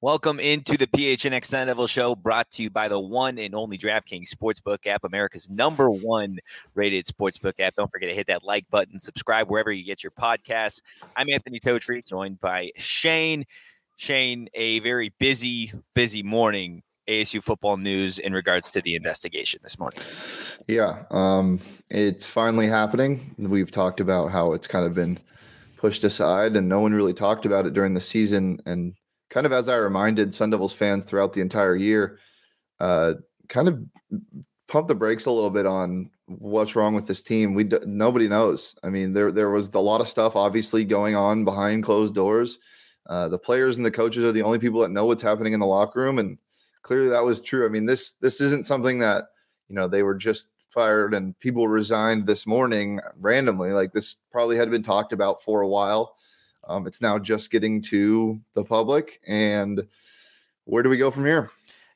Welcome into the PHNX Sun Devil Show, brought to you by the one and only DraftKings Sportsbook app, America's number one rated sportsbook app. Don't forget to hit that like button, subscribe wherever you get your podcasts. I'm Anthony Totri, joined by Shane. Shane, a very busy, busy morning. ASU football news in regards to the investigation this morning. Yeah, um, it's finally happening. We've talked about how it's kind of been pushed aside, and no one really talked about it during the season. And kind of as I reminded Sun Devils fans throughout the entire year, uh, kind of pump the brakes a little bit on what's wrong with this team. We d- nobody knows. I mean, there there was a lot of stuff obviously going on behind closed doors. Uh, the players and the coaches are the only people that know what's happening in the locker room, and clearly that was true. I mean, this this isn't something that you know they were just fired and people resigned this morning randomly. Like this probably had been talked about for a while. Um, it's now just getting to the public, and where do we go from here?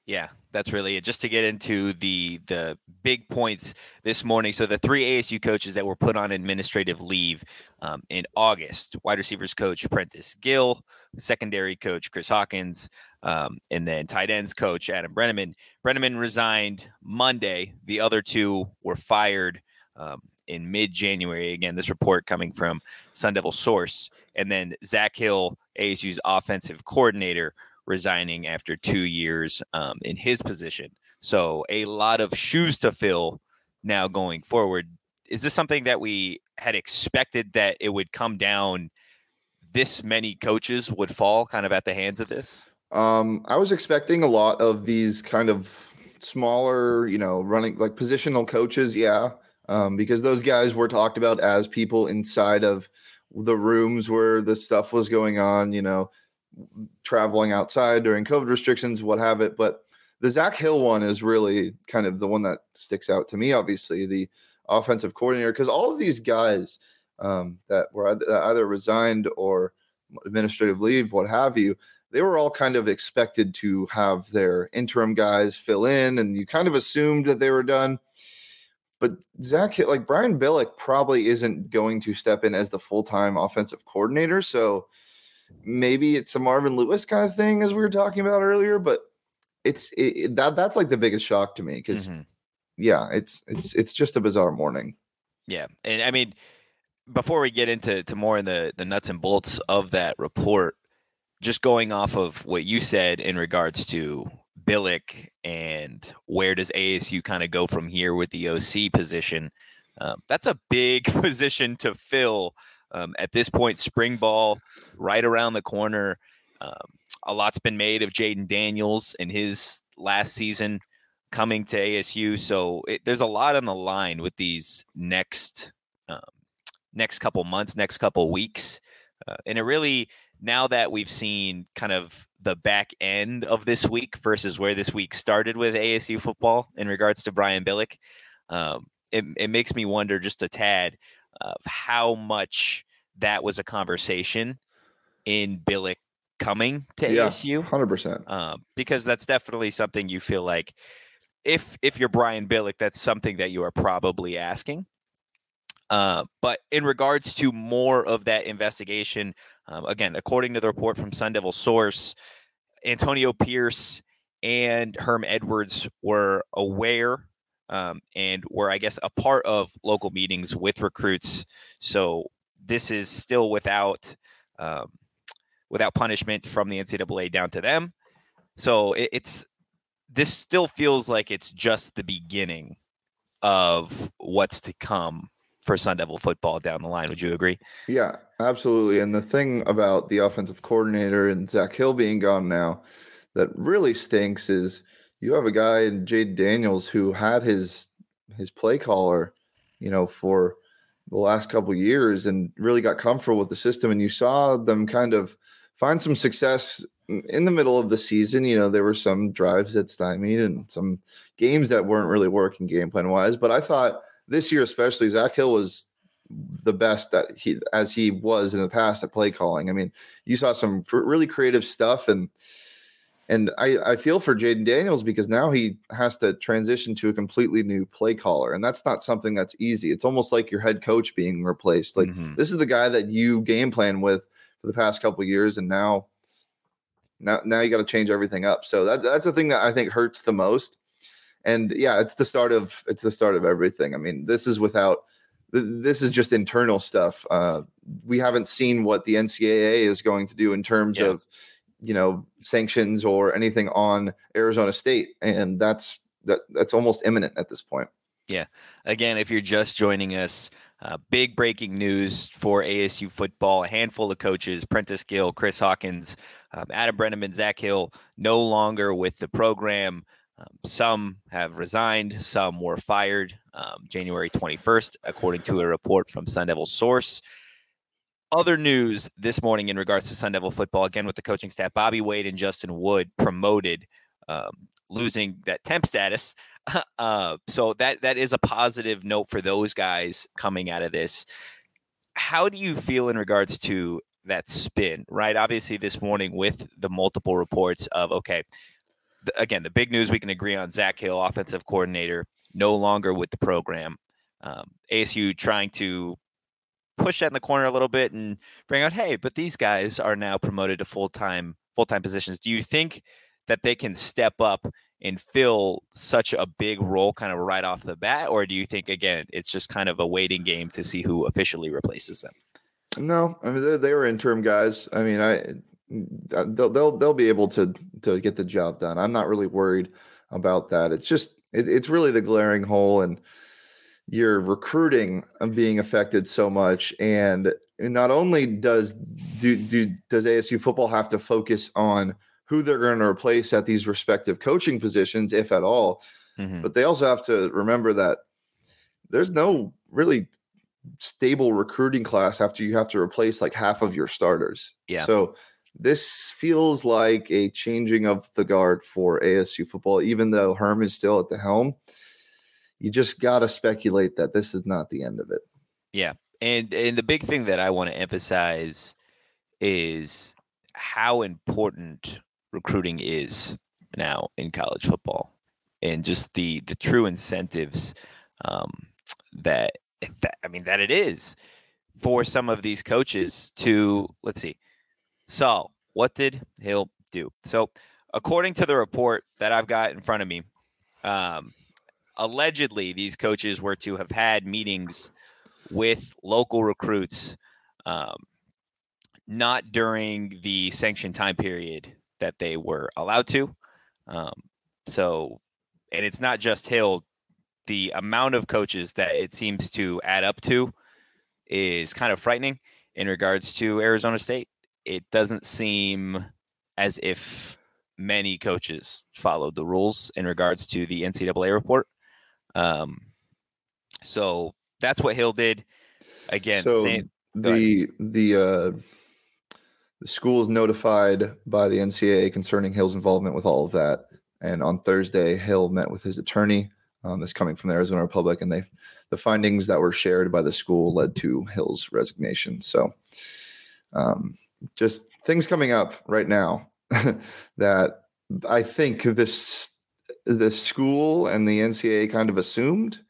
Yeah, that's really it. Just to get into the the big points this morning. So the three ASU coaches that were put on administrative leave um, in August: wide receivers coach Prentice Gill, secondary coach Chris Hawkins, um, and then tight ends coach Adam Breneman. Breneman resigned Monday. The other two were fired um, in mid January. Again, this report coming from Sun Devil Source. And then Zak Hill, ASU's offensive coordinator, resigning after two years um, in his position. So a lot of shoes to fill now going forward. Is this something that we had expected that it would come down? This many coaches would fall kind of at the hands of this? Um, I was expecting a lot of these kind of smaller, you know, running like positional coaches. Yeah. Um, because those guys were talked about as people inside of the rooms where the stuff was going on, you know, traveling outside during COVID restrictions, what have it. But the Zak Hill one is really kind of the one that sticks out to me, obviously, the offensive coordinator, because all of these guys um, that were either resigned or administrative leave, what have you, they were all kind of expected to have their interim guys fill in, and you kind of assumed that they were done. But Zach, like Brian Billick, probably isn't going to step in as the full time offensive coordinator. So maybe it's a Marvin Lewis kind of thing, as we were talking about earlier. But it's it, that that's like the biggest shock to me because mm-hmm. yeah, it's it's it's just a bizarre morning. Yeah, and I mean, before we get into to more in the the nuts and bolts of that report, just going off of what you said in regards to Billick and where does ASU kind of go from here with the OC position, um, that's a big position to fill um, at this point. Spring ball right around the corner. Um, a lot's been made of Jayden Daniels in his last season coming to ASU, so it, there's a lot on the line with these next um, next couple months, next couple weeks, uh, and it really now that we've seen kind of the back end of this week versus where this week started with ASU football in regards to Brian Billick, um, it, it makes me wonder just a tad of how much that was a conversation in Billick coming to yeah, ASU. Hundred um, percent. Because that's definitely something you feel like if if you're Brian Billick, that's something that you are probably asking. Uh, but in regards to more of that investigation, um, again, according to the report from Sun Devil Source, Antonio Pierce and Herm Edwards were aware um, and were, I guess, a part of local meetings with recruits. So this is still without um, without punishment from the NCAA down to them. So it, it's this still feels like it's just the beginning of what's to come for Sun Devil football down the line. Would you agree? Yeah, absolutely. And the thing about the offensive coordinator and Zak Hill being gone now that really stinks is you have a guy in Jayden Daniels who had his his play caller, you know, for the last couple years and really got comfortable with the system. And you saw them kind of find some success in the middle of the season. You know, there were some drives that stymied and some games that weren't really working game plan wise. But I thought this year, especially, Zak Hill was the best that he as he was in the past at play calling. I mean, you saw some really creative stuff and and I, I feel for Jayden Daniels because now he has to transition to a completely new play caller. And that's not something that's easy. It's almost like your head coach being replaced. Like mm-hmm. this is the guy that you game plan with for the past couple years, and now now now you got to change everything up. So that that's the thing that I think hurts the most. And yeah, it's the start of it's the start of everything. I mean, this is without this is just internal stuff. Uh, we haven't seen what the NCAA is going to do in terms yeah. of you know sanctions or anything on Arizona State, and that's that that's almost imminent at this point. Yeah. Again, if you're just joining us, uh, big breaking news for ASU football. A handful of coaches, Prentice Gill, Chris Hawkins, um, Adam Breneman, Zak Hill, no longer with the program. Um, some have resigned, some were fired um, January 21st, according to a report from Sun Devil Source. Other news this morning in regards to Sun Devil football, again with the coaching staff, Bobby Wade and Justin Wood promoted, um, losing that temp status uh, so that that is a positive note for those guys coming out of this. How do you feel in regards to that spin? Right, obviously this morning with the multiple reports of okay, the, again the big news we can agree on: Zach Hill, offensive coordinator, no longer with the program. Um, ASU trying to push that in the corner a little bit and bring out, hey, but these guys are now promoted to full time full time positions. Do you think that they can step up and fill such a big role kind of right off the bat or do you think again it's just kind of a waiting game to see who officially replaces them no i mean they, they were interim guys i mean i they'll, they'll they'll be able to to get the job done i'm not really worried about that it's just it, it's really the glaring hole and your recruiting being affected so much and not only does do, do does asu football have to focus on who they're going to replace at these respective coaching positions, if at all. Mm-hmm. But they also have to remember that there's no really stable recruiting class after you have to replace like half of your starters. Yeah. So this feels like a changing of the guard for ASU football, even though Herm is still at the helm. You just got to speculate that this is not the end of it. Yeah. And and the big thing that I want to emphasize is how important recruiting is now in college football and just the the true incentives um, that, that I mean that it is for some of these coaches to let's see. So what did Hill do? So according to the report that I've got in front of me, um, allegedly these coaches were to have had meetings with local recruits um, not during the sanctioned time period that they were allowed to. Um, so, and it's not just Hill. The amount of coaches that it seems to add up to is kind of frightening in regards to Arizona State. It doesn't seem as if many coaches followed the rules in regards to the NCAA report. Um, so that's what Hill did. Again, so same, the the uh, the school is notified by the NCAA concerning Hill's involvement with all of that. And on Thursday, Hill met with his attorney. Um, that's coming from the Arizona Republic, and they the findings that were shared by the school led to Hill's resignation. So, um, just things coming up right now that I think this the school and the NCAA kind of assumed,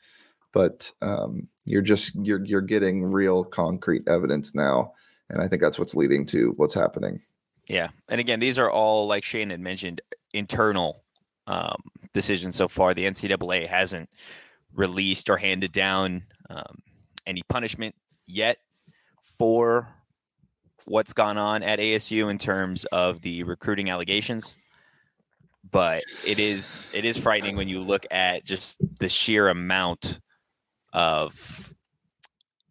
but um, you're just you're you're getting real concrete evidence now and I think that's what's leading to what's happening. Yeah, and again, these are all like Shane had mentioned, internal um, decisions so far. The NCAA hasn't released or handed down um, any punishment yet for what's gone on at ASU in terms of the recruiting allegations. but it is it is frightening when you look at just the sheer amount of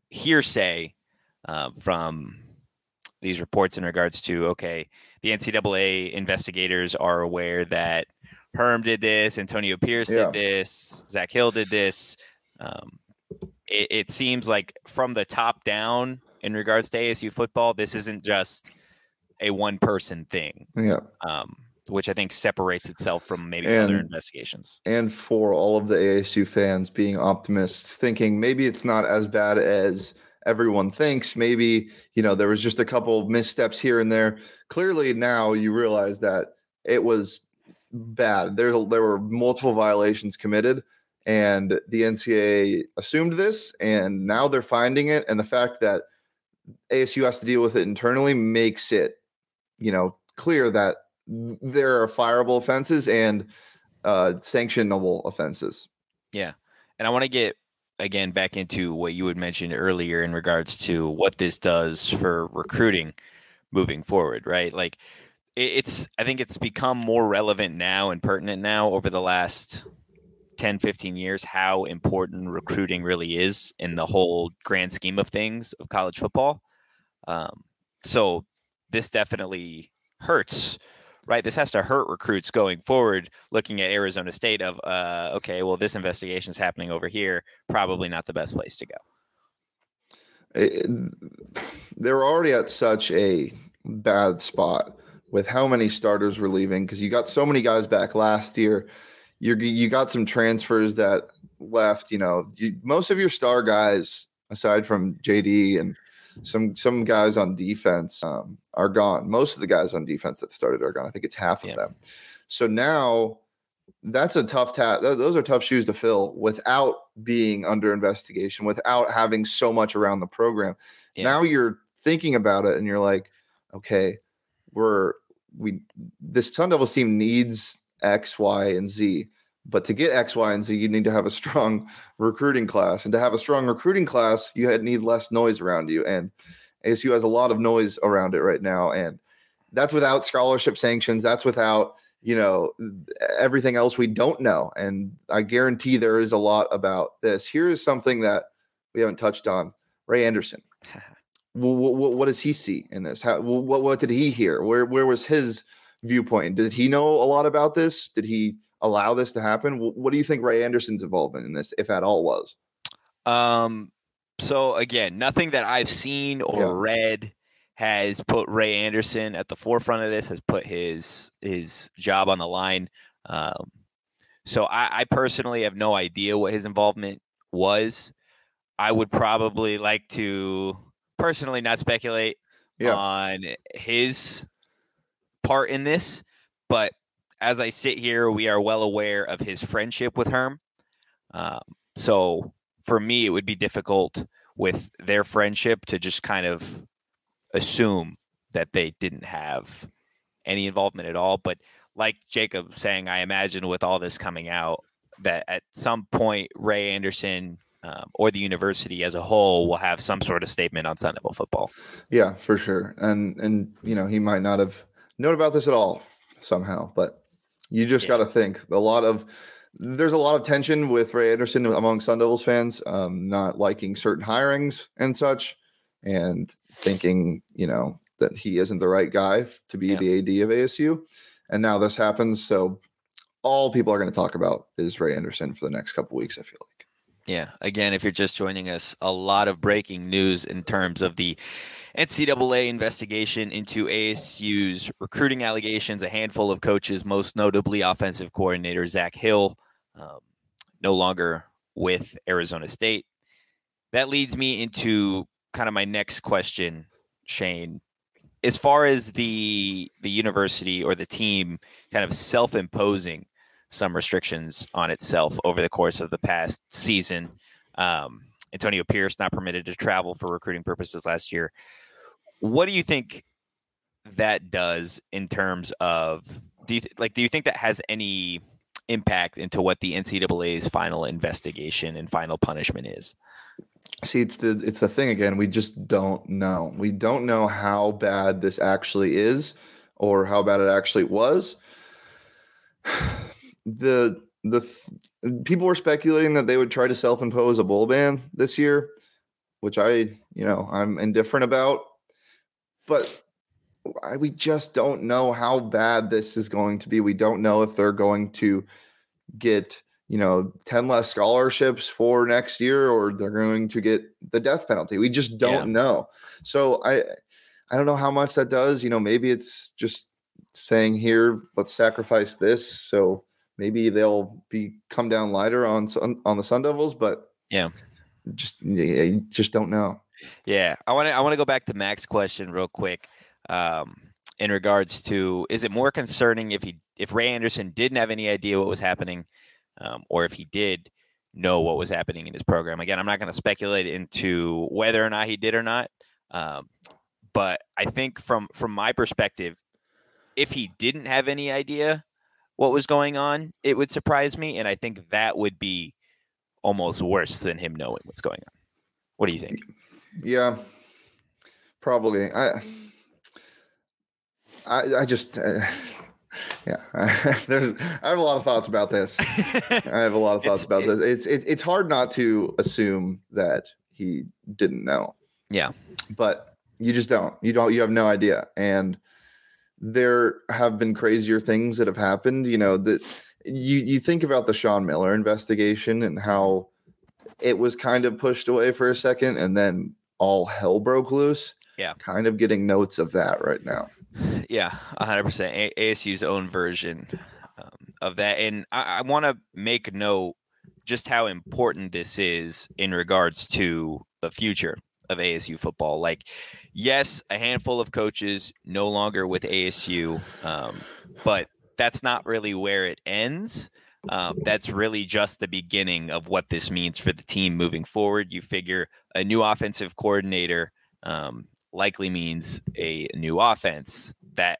hearsay uh, from these reports in regards to okay, the NCAA investigators are aware that Herm did this, Antonio Pierce yeah. did this, Zak Hill did this. Um, it, it seems like from the top down in regards to ASU football, this isn't just a one person thing. Yeah. Um, which I think separates itself from maybe and, other investigations. And for all of the ASU fans being optimists, thinking maybe it's not as bad as everyone thinks. Maybe, you know, there was just a couple of missteps here and there. Clearly now you realize that it was bad. There, there were multiple violations committed and the NCAA assumed this and now they're finding it. And the fact that ASU has to deal with it internally makes it, you know, clear that there are fireable offenses and uh, sanctionable offenses. Yeah. And I want to get again back into what you had mentioned earlier in regards to what this does for recruiting moving forward, right? Like it's I think it's become more relevant now and pertinent now over the last 10 15 years how important recruiting really is in the whole grand scheme of things of college football. Um, so this definitely hurts right? This has to hurt recruits going forward, looking at Arizona State of, uh, okay, well, this investigation is happening over here. Probably not the best place to go. It, they're already at such a bad spot with how many starters were leaving because you got so many guys back last year. You you got some transfers that left. You know, you, most of your star guys, aside from JD and some some guys on defense um, are gone. Most of the guys on defense that started are gone. I think it's half of them. So now that's a tough task. Those are tough shoes to fill without being under investigation, without having so much around the program. Yeah. Now you're thinking about it and you're like, okay, we're we this Sun Devils team needs X, Y, and Z. But to get X, Y, and Z, you need to have a strong recruiting class. And to have a strong recruiting class, you need less noise around you. And ASU has a lot of noise around it right now. And that's without scholarship sanctions. That's without, you know, everything else we don't know. And I guarantee there is a lot about this. Here is something that we haven't touched on Ray Anderson. what, what, what, does he see in this? How, what, what did he hear? Where, where was his viewpoint? Did he know a lot about this? Did he allow this to happen? What do you think Ray Anderson's involvement in this, if at all, was? Um. So again, nothing that I've seen or yeah. read has put Ray Anderson at the forefront of this. Has put his his job on the line. Um, so I, I personally have no idea what his involvement was. I would probably like to personally not speculate yeah. on his part in this, but as I sit here, we are well aware of his friendship with Herm. Um, so for me, it would be difficult with their friendship to just kind of assume that they didn't have any involvement at all. But like Jacob saying, I imagine with all this coming out, that at some point Ray Anderson um, or the university as a whole will have some sort of statement on Sun Devil football. Yeah, for sure. And and you know he might not have known about this at all somehow, but you just yeah. got to think a lot of there's a lot of tension with Ray Anderson among Sun Devils fans, um, not liking certain hirings and such, and thinking you know that he isn't the right guy to be yeah. the AD of ASU. And now this happens, so all people are going to talk about is Ray Anderson for the next couple weeks. I feel like. Yeah. Again, if you're just joining us, a lot of breaking news in terms of the NCAA investigation into ASU's recruiting allegations. A handful of coaches, most notably offensive coordinator Zak Hill, um, no longer with Arizona State. That leads me into kind of my next question, Shane. As far as the the university or the team kind of self-imposing some restrictions on itself over the course of the past season, um, Antonio Pierce not permitted to travel for recruiting purposes last year. What do you think that does in terms of do you th- like do you think that has any impact into what the NCAA's final investigation and final punishment is? See, it's the it's the thing again. We just don't know. We don't know how bad this actually is, or how bad it actually was. the the people were speculating that they would try to self-impose a bowl ban this year, which I, you know, I'm indifferent about. But I, we just don't know how bad this is going to be. We don't know if they're going to get, you know, 10 less scholarships for next year or they're going to get the death penalty. We just don't yeah. know. So I I don't know how much that does. You know, maybe it's just saying here, let's sacrifice this. So maybe they'll be come down lighter on on the Sun Devils, but yeah, just yeah, you just don't know. Yeah, I want to I want to go back to Mac's question real quick. Um, in regards to, is it more concerning if he if Ray Anderson didn't have any idea what was happening, um, or if he did know what was happening in his program? Again, I'm not going to speculate into whether or not he did or not. Um, but I think from from my perspective, if he didn't have any idea what was going on, it would surprise me, and I think that would be almost worse than him knowing what's going on. What do you think? Yeah, probably. I I, I just. Uh, yeah, there's. I have a lot of thoughts about this. I have a lot of thoughts about it, this. It's it, it's hard not to assume that he didn't know. Yeah, but you just don't. You don't. You have no idea, and there have been crazier things that have happened. You know that you you think about the Sean Miller investigation and how it was kind of pushed away for a second, and then all hell broke loose. Yeah, kind of getting notes of that right now. Yeah, hundred percent. ASU's own version um, of that, and I, I want to make note just how important this is in regards to the future of ASU football. Like, yes, a handful of coaches no longer with ASU, um, but that's not really where it ends. Um, that's really just the beginning of what this means for the team moving forward. You figure a new offensive coordinator um, likely means a new offense that,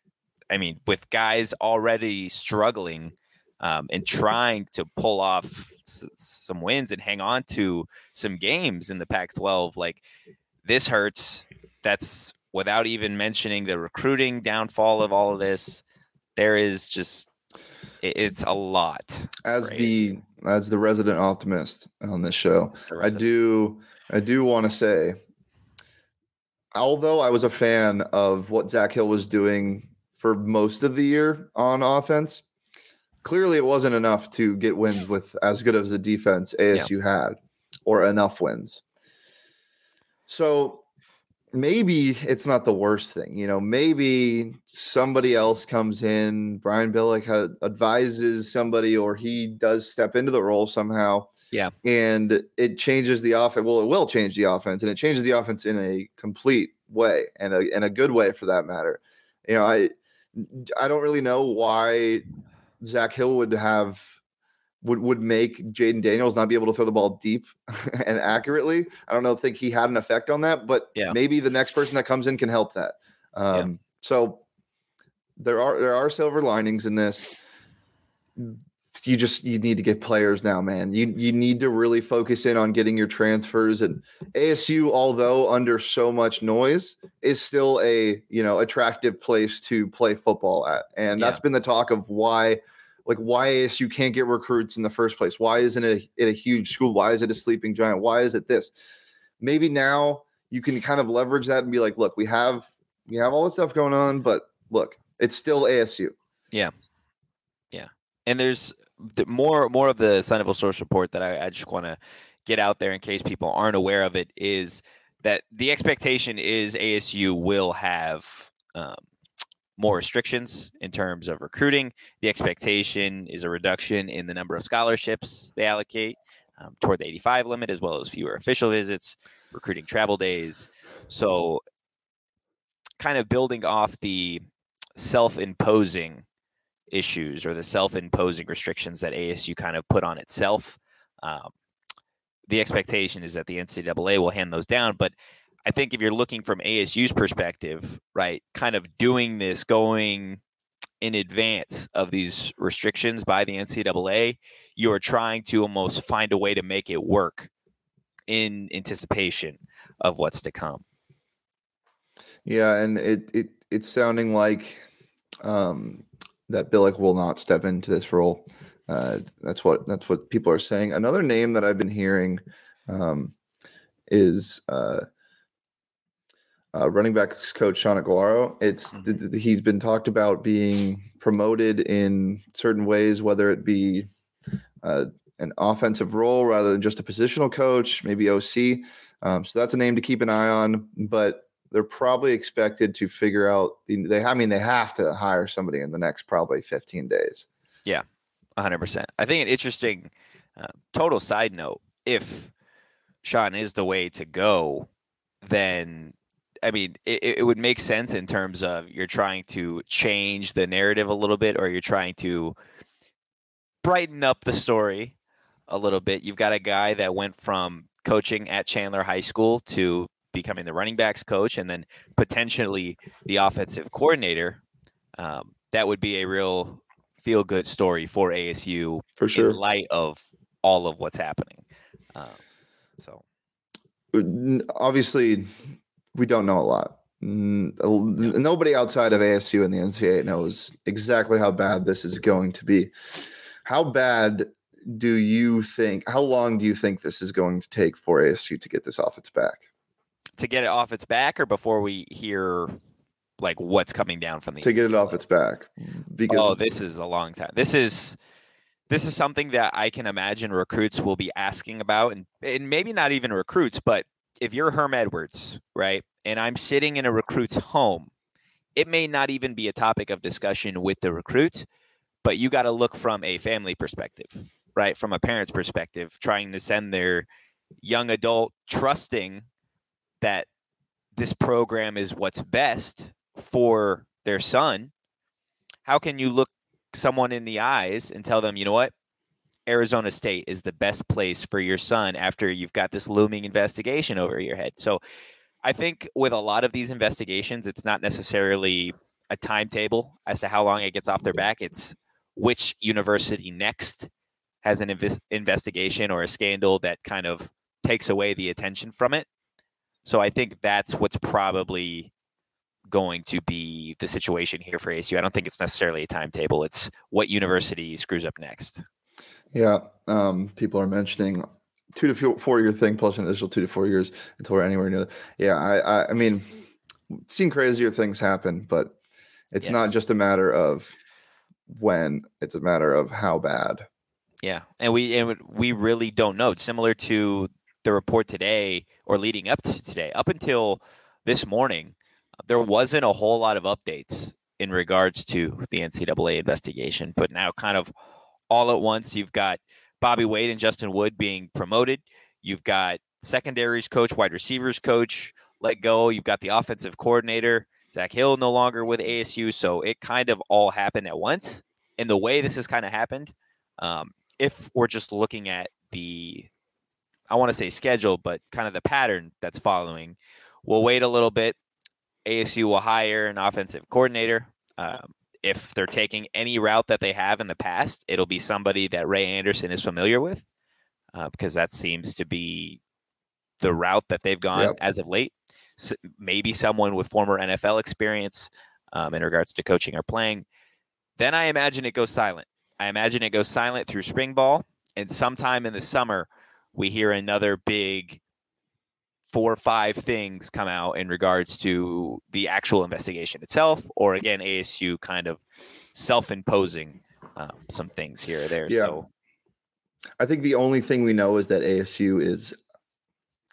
I mean, with guys already struggling um, and trying to pull off s- some wins and hang on to some games in the Pac 12, like this hurts. That's without even mentioning the recruiting downfall of all of this. There is just it's a lot. As the as the resident optimist on this show, I do I do want to say, although I was a fan of what Zak Hill was doing for most of the year on offense, clearly it wasn't enough to get wins with as good as a defense ASU yeah. had, or enough wins. So maybe it's not the worst thing. You know, maybe somebody else comes in, Brian Billick advises somebody, or he does step into the role somehow. Yeah. And it changes the offense. Well, it will change the offense, and it changes the offense in a complete way and a, in a good way for that matter. You know, I I don't really know why Zak Hill would have would would make Jayden Daniels not be able to throw the ball deep and accurately. I don't know, think he had an effect on that, but yeah. maybe the next person that comes in can help that. Um, yeah. So there are there are silver linings in this. You just you need to get players now, man. You you need to really focus in on getting your transfers and ASU, although under so much noise, is still a you know attractive place to play football at, and that's been the talk of why like why ASU can't get recruits in the first place? Why isn't it a, it a huge school? Why is it a sleeping giant? Why is it this? Maybe now you can kind of leverage that and be like, look, we have we have all this stuff going on, but look, it's still ASU. Yeah, yeah. And there's the more more of the Sun Devil source report that I, I just want to get out there in case people aren't aware of it is that the expectation is ASU will have um, more restrictions in terms of recruiting. The expectation is a reduction in the number of scholarships they allocate um, toward the 85 limit, as well as fewer official visits, recruiting travel days. So, kind of building off the self imposing issues or the self imposing restrictions that ASU kind of put on itself. Um, the expectation is that the NCAA will hand those down, but I think if you're looking from ASU's perspective, right, kind of doing this going in advance of these restrictions by the NCAA, you are trying to almost find a way to make it work in anticipation of what's to come. Yeah, and it it it's sounding like um, that Billick will not step into this role. Uh, that's what that's what people are saying. Another name that I've been hearing um, is uh, uh, running backs coach Shaun Aguano. It's Mhm. th- he's been talked about being promoted in certain ways, whether it be uh, an offensive role rather than just a positional coach, maybe OC. Um, so that's a name to keep an eye on. But they're probably expected to figure out the, they. I mean, they have to hire somebody in the next probably 15 days. Yeah. 100%. I think an interesting uh, total side note if Shaun is the way to go, then I mean, it, it would make sense in terms of you're trying to change the narrative a little bit or you're trying to brighten up the story a little bit. You've got a guy that went from coaching at Chandler High School to becoming the running backs coach and then potentially the offensive coordinator. Um, that would be a real feel good story for ASU For sure. in light of all of what's happening. Um, so obviously we don't know a lot. Nobody outside of ASU and the NCAA knows exactly how bad this is going to be. How bad do you think? How long do you think this is going to take for ASU to get this off its back? to get it off its back, or before we hear like what's coming down from the To get it off its back, because oh, this is a long time. This is this is something that I can imagine recruits will be asking about, and and maybe not even recruits, but if you're Herm Edwards, right, and I'm sitting in a recruit's home, it may not even be a topic of discussion with the recruits, but you got to look from a family perspective, right, from a parent's perspective, trying to send their young adult trusting that this program is what's best for their son how can you look someone in the eyes and tell them, you know what? Arizona State is the best place for your son after you've got this looming investigation over your head. So I think with a lot of these investigations, it's not necessarily a timetable as to how long it gets off their back. It's which university next has an inves- investigation or a scandal that kind of takes away the attention from it. So I think that's what's probably going to be the situation here for ASU. I don't think it's necessarily a timetable. It's what university screws up next. Yeah, um, people are mentioning two to four, year thing plus an additional two to four years until we're anywhere near. Yeah, I, I, I mean, seen crazier things happen, but it's not just a matter of when; it's a matter of how bad. Yeah, and we and we really don't know. It's similar to the report today or leading up to today. Up until this morning, there wasn't a whole lot of updates in regards to the NCAA investigation. But now, kind of all at once, you've got Bobby Wade and Justin Wood being promoted. You've got secondaries coach, wide receivers coach let go. You've got the offensive coordinator, Zak Hill, no longer with ASU. So it kind of all happened at once. And the way this has kind of happened, um, if we're just looking at the, I want to say schedule, but kind of the pattern that's following, we'll wait a little bit. ASU will hire an offensive coordinator. Um, if they're taking any route that they have in the past, it'll be somebody that Ray Anderson is familiar with, uh, because that seems to be the route that they've gone Yep. as of late. S maybe someone with former NFL experience um, in regards to coaching or playing. Then I imagine it goes silent. I imagine it goes silent through spring ball, and sometime in the summer, we hear another big four or five things come out in regards to the actual investigation itself, or again, ASU kind of self-imposing um, some things here or there. Yeah. So I think the only thing we know is that ASU is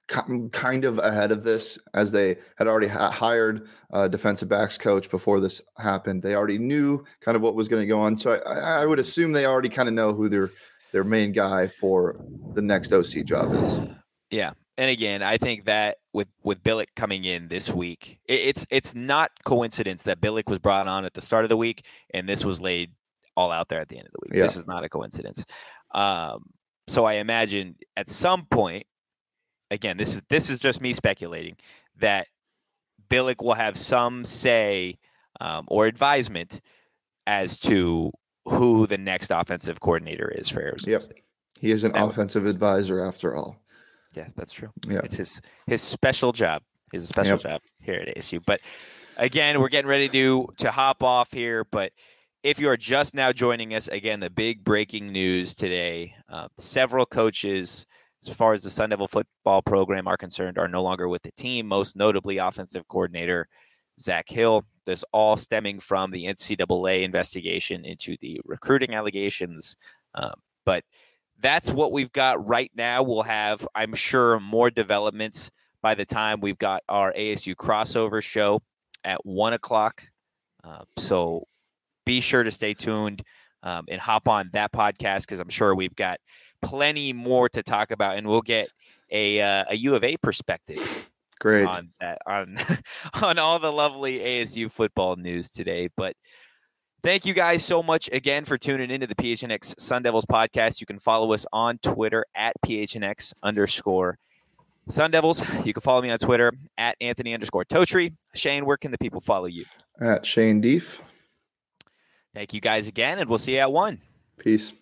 kind of ahead of this, as they had already ha- hired a defensive backs coach before this happened. They already knew kind of what was going to go on, so I, I I would assume they already kind of know who their their main guy for the next OC job is. Yeah, and again, I think that with with Billick coming in this week, it, it's it's not coincidence that Billick was brought on at the start of the week and this was laid all out there at the end of the week. Yeah. This is not a coincidence. Um, so I imagine at some point, again, this is this is just me speculating that Billick will have some say um, or advisement as to who the next offensive coordinator is for Arizona Yep. State. He is an That offensive advisor after all. Yeah, that's true. Yeah. It's his his special job. His special Yep. job here at ASU. But again, we're getting ready to to hop off here. But if you are just now joining us, again, the big breaking news today uh, several coaches, as far as the Sun Devil football program are concerned, are no longer with the team, most notably offensive coordinator Zak Hill. This all stemming from the NCAA investigation into the recruiting allegations. Um, but that's what we've got right now. We'll have, I'm sure, more developments by the time we've got our ASU crossover show at one o'clock. Uh, so be sure to stay tuned um, and hop on that podcast because I'm sure we've got plenty more to talk about, and we'll get a uh, a U of A perspective. Great on that on on all the lovely ASU football news today, but. Thank you guys so much again for tuning into the PHNX Sun Devils podcast. You can follow us on Twitter at PHNX underscore Sun Devils. You can follow me on Twitter at Anthony underscore Totri. Shane, where can the people follow you? At Shane Deef. Thank you guys again, and we'll see you at one. Peace.